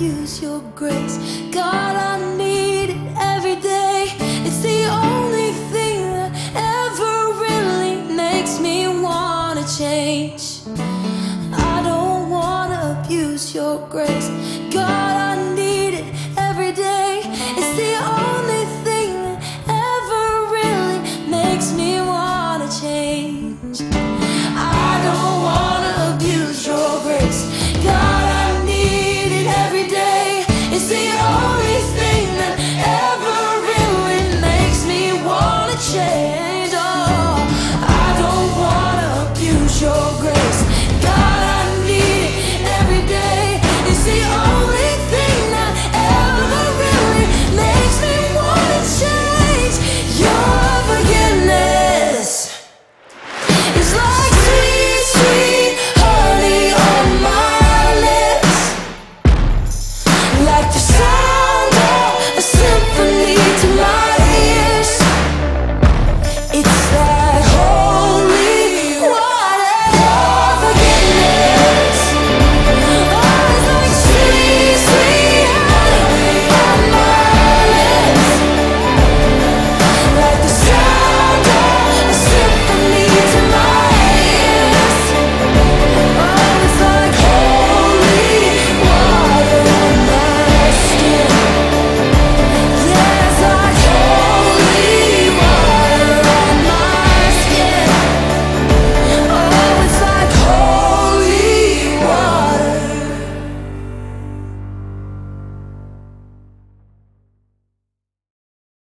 Use your grace. God, I